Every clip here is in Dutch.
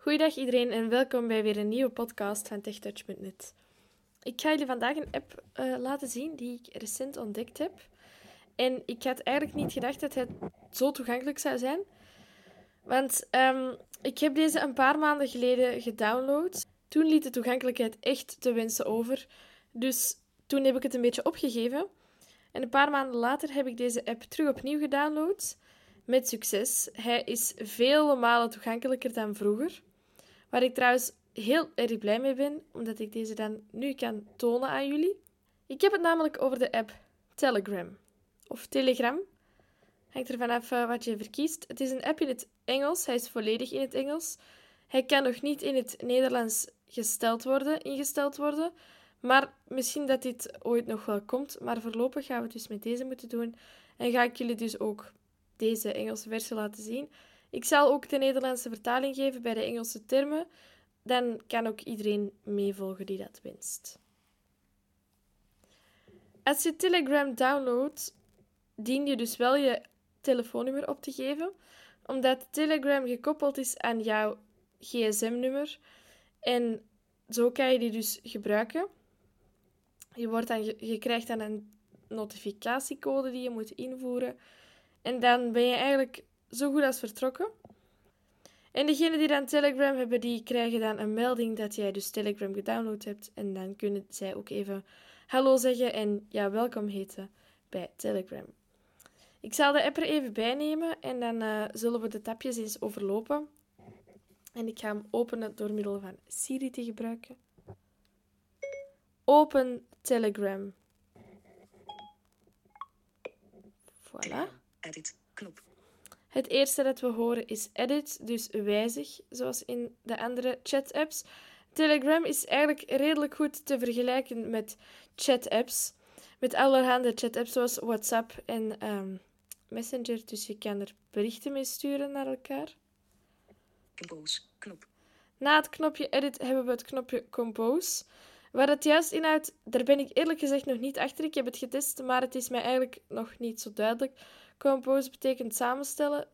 Goeiedag iedereen en welkom bij weer een nieuwe podcast van TechTouch.net. Ik ga jullie vandaag een app uh, laten zien die ik recent ontdekt heb. En ik had eigenlijk niet gedacht dat het zo toegankelijk zou zijn. Want um, ik heb deze een paar maanden geleden gedownload. Toen liet de toegankelijkheid echt te wensen over. Dus toen heb ik het een beetje opgegeven. En een paar maanden later heb ik deze app terug opnieuw gedownload. Met succes. Hij is vele malen toegankelijker dan vroeger. Waar ik trouwens heel erg blij mee ben, omdat ik deze dan nu kan tonen aan jullie. Ik heb het namelijk over de app Telegram. Of Telegram. Hangt er vanaf uh, wat je verkiest. Het is een app in het Engels. Hij is volledig in het Engels. Hij kan nog niet in het Nederlands gesteld worden, ingesteld worden. Maar misschien dat dit ooit nog wel komt. Maar voorlopig gaan we het dus met deze moeten doen. En ga ik jullie dus ook deze Engelse versie laten zien. Ik zal ook de Nederlandse vertaling geven bij de Engelse termen. Dan kan ook iedereen meevolgen die dat wenst. Als je Telegram downloadt, dien je dus wel je telefoonnummer op te geven, omdat Telegram gekoppeld is aan jouw gsm-nummer. En zo kan je die dus gebruiken. Je, wordt dan, je krijgt dan een notificatiecode die je moet invoeren. En dan ben je eigenlijk zo goed als vertrokken. En degenen die dan Telegram hebben, die krijgen dan een melding dat jij dus Telegram gedownload hebt. En dan kunnen zij ook even hallo zeggen en ja, welkom heten bij Telegram. Ik zal de app er even bij nemen en dan uh, zullen we de tapjes eens overlopen. En ik ga hem openen door middel van Siri te gebruiken. Open Telegram. Voilà. Edit. Knop. Het eerste dat we horen is edit, dus wijzig, zoals in de andere chat-apps. Telegram is eigenlijk redelijk goed te vergelijken met chat-apps. Met allerhande chat-apps zoals WhatsApp en ehm, Messenger. Dus je kan er berichten mee sturen naar elkaar. Compose. Knop. Na het knopje edit hebben we het knopje compose. Waar het juist inhoudt, daar ben ik eerlijk gezegd nog niet achter. Ik heb het getest, maar het is mij eigenlijk nog niet zo duidelijk. Compose betekent samenstellen.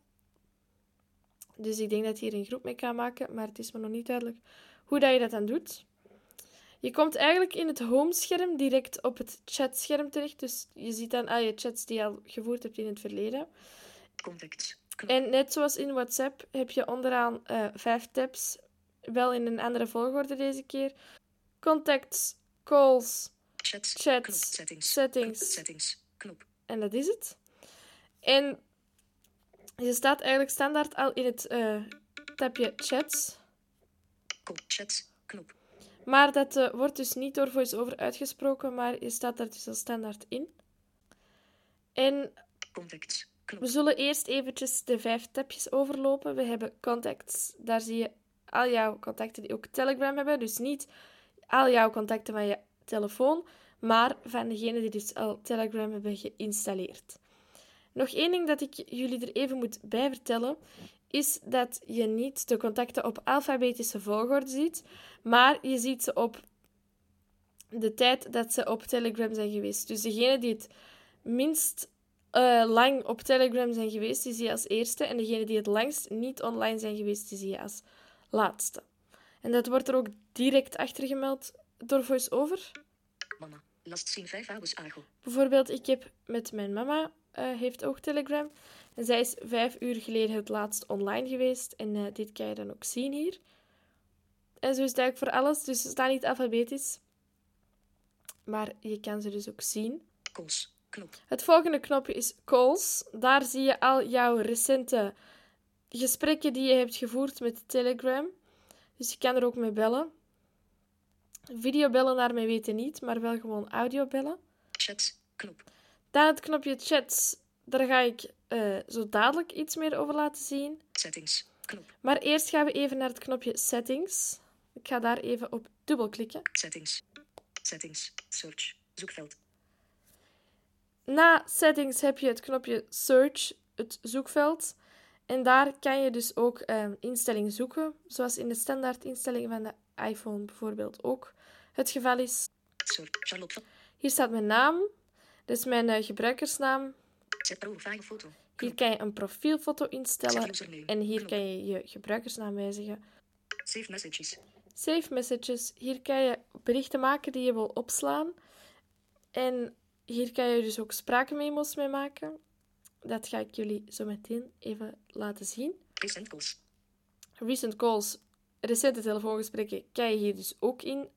Dus ik denk dat je hier een groep mee kan maken, maar het is me nog niet duidelijk hoe dat je dat dan doet. Je komt eigenlijk in het homescherm direct op het chatscherm terecht. Dus je ziet dan al je chats die je al gevoerd hebt in het verleden. Contacts. En net zoals in WhatsApp heb je onderaan uh, vijf tabs, wel in een andere volgorde deze keer. Contacts, calls, Chats. chats. Settings. Settings. Knop. En dat is het. En je staat eigenlijk standaard al in het uh, tabje chats. Chats. Knop. Maar dat uh, wordt dus niet door VoiceOver uitgesproken, maar je staat daar dus al standaard in. En Contacts. Knop. we zullen eerst eventjes de vijf tabjes overlopen. We hebben contacts. Daar zie je al jouw contacten die ook Telegram hebben. Dus niet al jouw contacten van je telefoon, maar van degenen die dus al Telegram hebben geïnstalleerd. Nog één ding dat ik jullie er even moet bij vertellen, is dat je niet de contacten op alfabetische volgorde ziet, maar je ziet ze op de tijd dat ze op Telegram zijn geweest. Dus degenen die het minst uh, lang op Telegram zijn geweest, die zie je als eerste. En degenen die het langst niet online zijn geweest, die zie je als laatste. En dat wordt er ook direct achter gemeld door VoiceOver. Mama. Last zien 5 hours argo. Bijvoorbeeld, ik heb met mijn mama, uh, heeft ook Telegram. En zij is vijf uur geleden het laatst online geweest. En uh, dit kan je dan ook zien hier. En zo is het eigenlijk voor alles. Dus ze staan niet alfabetisch. Maar je kan ze dus ook zien. Calls. Knop. Het volgende knopje is Calls. Daar zie je al jouw recente gesprekken die je hebt gevoerd met Telegram. Dus je kan er ook mee bellen. Videobellen naar mij weten niet, maar wel gewoon audiobellen. Chats. Knop. Dan het knopje chats. Daar ga ik uh, zo dadelijk iets meer over laten zien. Settings. Knop. Maar eerst gaan we even naar het knopje settings. Ik ga daar even op dubbelklikken. Settings. Settings. Search. Zoekveld. Na settings heb je het knopje search, het zoekveld. En daar kan je dus ook uh, instellingen zoeken, zoals in de standaard instellingen van de iPhone bijvoorbeeld ook het geval is. Hier staat mijn naam, dat is mijn uh, gebruikersnaam. Hier kan je een profielfoto instellen en hier kan je je gebruikersnaam wijzigen. Save messages. Save messages. Hier kan je berichten maken die je wil opslaan. En hier kan je dus ook spraakmemo's mee maken. Dat ga ik jullie zo meteen even laten zien. Recent calls. Recent calls, recente telefoongesprekken, kan je hier dus ook in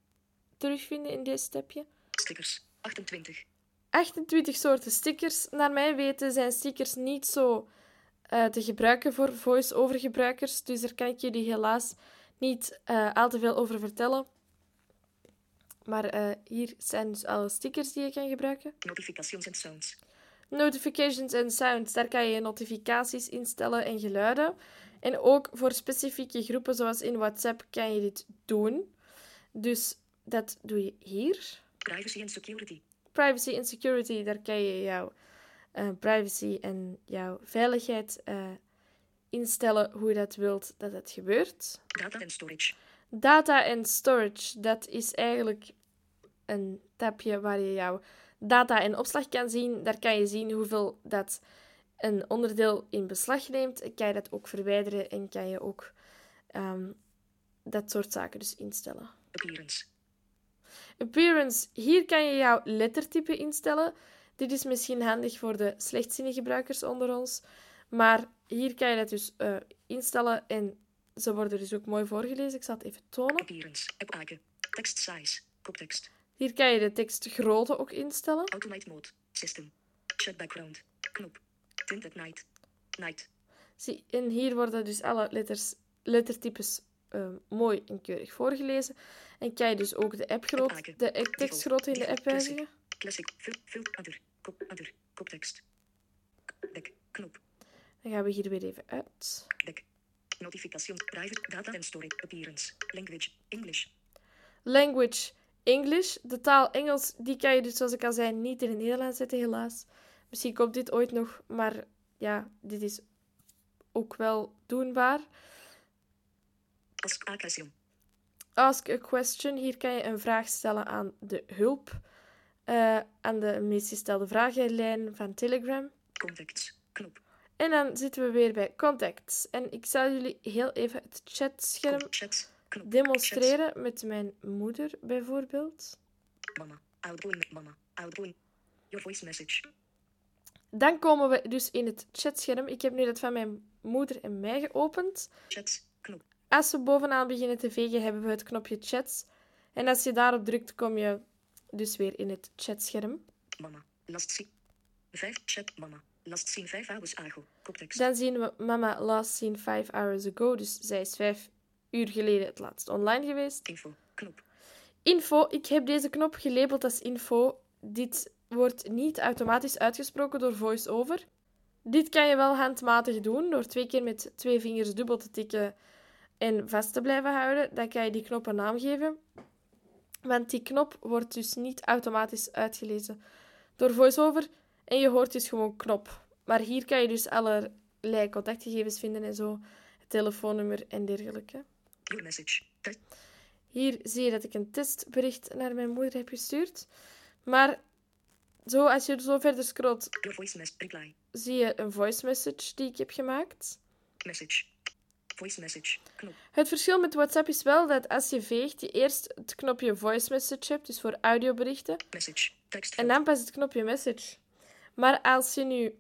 terugvinden in deze stapje. Stickers. 28. 28 soorten stickers. Naar mijn weten zijn stickers niet zo eh, te gebruiken voor voice-over gebruikers. Dus daar kan ik jullie helaas niet eh, al te veel over vertellen. Maar eh, hier zijn dus alle stickers die je kan gebruiken. Notifications and sounds. Notifications en sounds, daar kan je notificaties instellen en geluiden. En ook voor specifieke groepen, zoals in WhatsApp, kan je dit doen. Dus dat doe je hier. Privacy and security. Privacy en security, daar kan je jouw eh, privacy en jouw veiligheid eh, instellen hoe je dat wilt dat het gebeurt. Data and storage. Data en storage, dat is eigenlijk een tabje waar je jouw data en opslag kan zien. Daar kan je zien hoeveel dat een onderdeel in beslag neemt. Kan je dat ook verwijderen en kan je ook ehm, dat soort zaken dus instellen. Appearance. Appearance, hier kan je jouw lettertype instellen. Dit is misschien handig voor de slechtzinnige gebruikers onder ons. Maar hier kan je dat dus eh, instellen en ze worden dus ook mooi voorgelezen. Ik zal het even tonen. Appearance. App icon. Text size. Koptekst. Hier kan je de tekstgrootte ook instellen. Automate mode. System. Chat background. Knop. Tint at night. Night. Zie, en hier worden dus alle letters, lettertypes eh, mooi en keurig voorgelezen. En kan je dus ook de, appgroot, de tekstgrootte in de app wijzigen. Classic. Under. Kop. Under. Koptekst. Dek. Knop. Dan gaan we hier weer even uit. Dek. Notification. Private. Data and storage. Appearance. Language. English. Language English. De taal Engels, die kan je dus, zoals ik al zei, niet in het Nederlands zetten, helaas. Misschien komt dit ooit nog, maar ja, dit is ook wel doenbaar. Ask a question. Ask a question. Hier kan je een vraag stellen aan de hulp. eh, aan de meest gestelde vragenlijn van Telegram. Contacts. Knop. En dan zitten we weer bij contacts. En ik zal jullie heel even het chatscherm Chat. Demonstreren met mijn moeder bijvoorbeeld. Mama. Outgoing. Mama. Outgoing. Your voice message. Dan komen we dus in het chatscherm. Ik heb nu dat van mijn moeder en mij geopend. Chat. Knop. Als we bovenaan beginnen te vegen, hebben we het knopje chats. En als je daarop drukt, kom je dus weer in het chatscherm. Mama. Last see. 5. Chat. Mama. Last seen 5 hours ago. Koptekst. Dan zien we mama last seen five hours ago. Dus zij is vijf uur geleden het laatst online geweest. Info. Knop. Info. Ik heb deze knop gelabeld als info. Dit wordt niet automatisch uitgesproken door VoiceOver. Dit kan je wel handmatig doen door twee keer met twee vingers dubbel te tikken en vast te blijven houden. Dan kan je die knop een naam geven. Want die knop wordt dus niet automatisch uitgelezen door VoiceOver. En je hoort dus gewoon knop. Maar hier kan je dus allerlei contactgegevens vinden en zo. Het telefoonnummer en dergelijke. Your message. Te- Hier zie je dat ik een testbericht naar mijn moeder heb gestuurd. Maar zo, als je zo verder scrolt, zie je een voice message die ik heb gemaakt. Message. Voice message. Knop. Het verschil met WhatsApp is wel dat als je veegt, je eerst het knopje voice message hebt, dus voor audioberichten, Message. En dan pas het knopje message. Maar als je nu,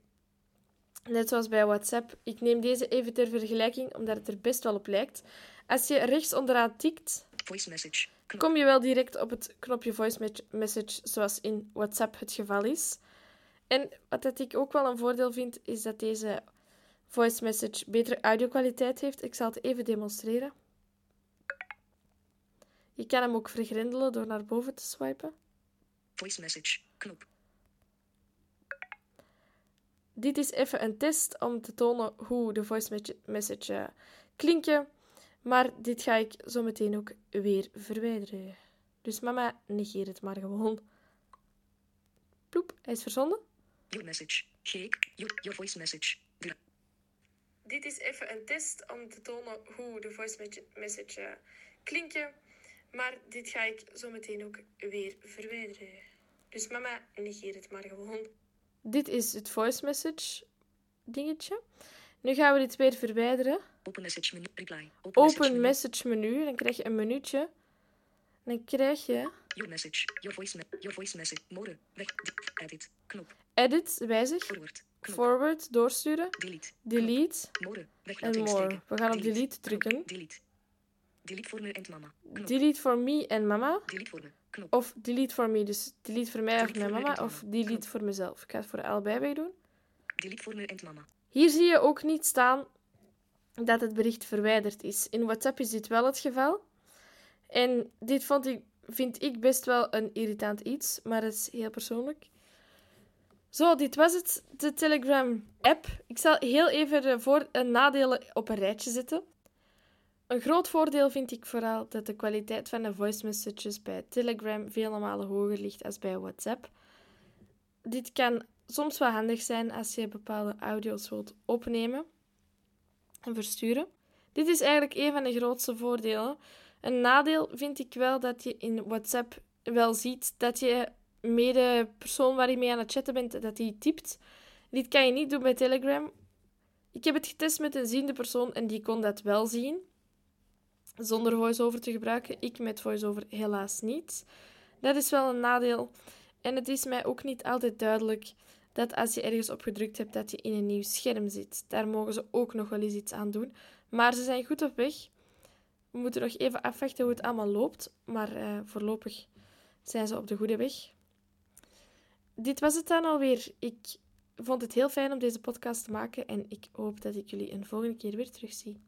net zoals bij WhatsApp, ik neem deze even ter vergelijking, omdat het er best wel op lijkt. Als je rechts onderaan tikt, Voice message. Knop. kom je wel direct op het knopje voice me- message, zoals in WhatsApp het geval is. En wat dat ik ook wel een voordeel vind, is dat deze voice message betere audio-kwaliteit heeft. Ik zal het even demonstreren. Je kan hem ook vergrendelen door naar boven te swipen. Voice message. Knop. Dit is even een test om te tonen hoe de voice me- message eh, klinken. Maar dit ga ik zo meteen ook weer verwijderen. Dus mama, negeer het maar gewoon. Ploep, hij is verzonden. Your message. Shake. Your, your voice message. Dit is even een test om te tonen hoe de voice me- message eh, klinken. Maar dit ga ik zo meteen ook weer verwijderen. Dus mama, negeer het maar gewoon. Dit is het voice message dingetje. Nu gaan we dit weer verwijderen. Open message menu. Reply. Open, Open message message menu. Dan krijg je een minuutje. Dan krijg je Your message. Your voice, your voice message. More. Weg. Di- Edit. Knop. edit, wijzig, Forward. Knop. forward, doorsturen, Delete. delete More. Weg. en more. We gaan op delete Knop. drukken. Delete. Delete voor me en mama. Knop. Delete for me en mama. Delete voor me. Of delete for me. Dus delete voor mij of mijn voor mij mama. Of delete voor mezelf. Ik ga het voor allebei wegdoen. Delete voor me en mama. Hier zie je ook niet staan dat het bericht verwijderd is. In WhatsApp is dit wel het geval. En dit vond ik, vind ik best wel een irritant iets, maar dat is heel persoonlijk. Zo, dit was het, de Telegram-app. Ik zal heel even de voor- en nadelen op een rijtje zetten. Een groot voordeel vind ik vooral dat de kwaliteit van de voice messages bij Telegram vele malen hoger ligt als bij WhatsApp. Dit kan soms wel handig zijn als je bepaalde audio's wilt opnemen en versturen. Dit is eigenlijk een van de grootste voordelen. Een nadeel vind ik wel dat je in WhatsApp wel ziet dat je mede persoon waar je mee aan het chatten bent, dat die typt. Dit kan je niet doen bij Telegram. Ik heb het getest met een ziende persoon en die kon dat wel zien. Zonder voice-over te gebruiken. Ik met voice-over helaas niet. Dat is wel een nadeel. En het is mij ook niet altijd duidelijk dat als je ergens op gedrukt hebt, dat je in een nieuw scherm zit. Daar mogen ze ook nog wel eens iets aan doen. Maar ze zijn goed op weg. We moeten nog even afwachten hoe het allemaal loopt. Maar eh, voorlopig zijn ze op de goede weg. Dit was het dan alweer. Ik vond het heel fijn om deze podcast te maken en ik hoop dat ik jullie een volgende keer weer terugzie.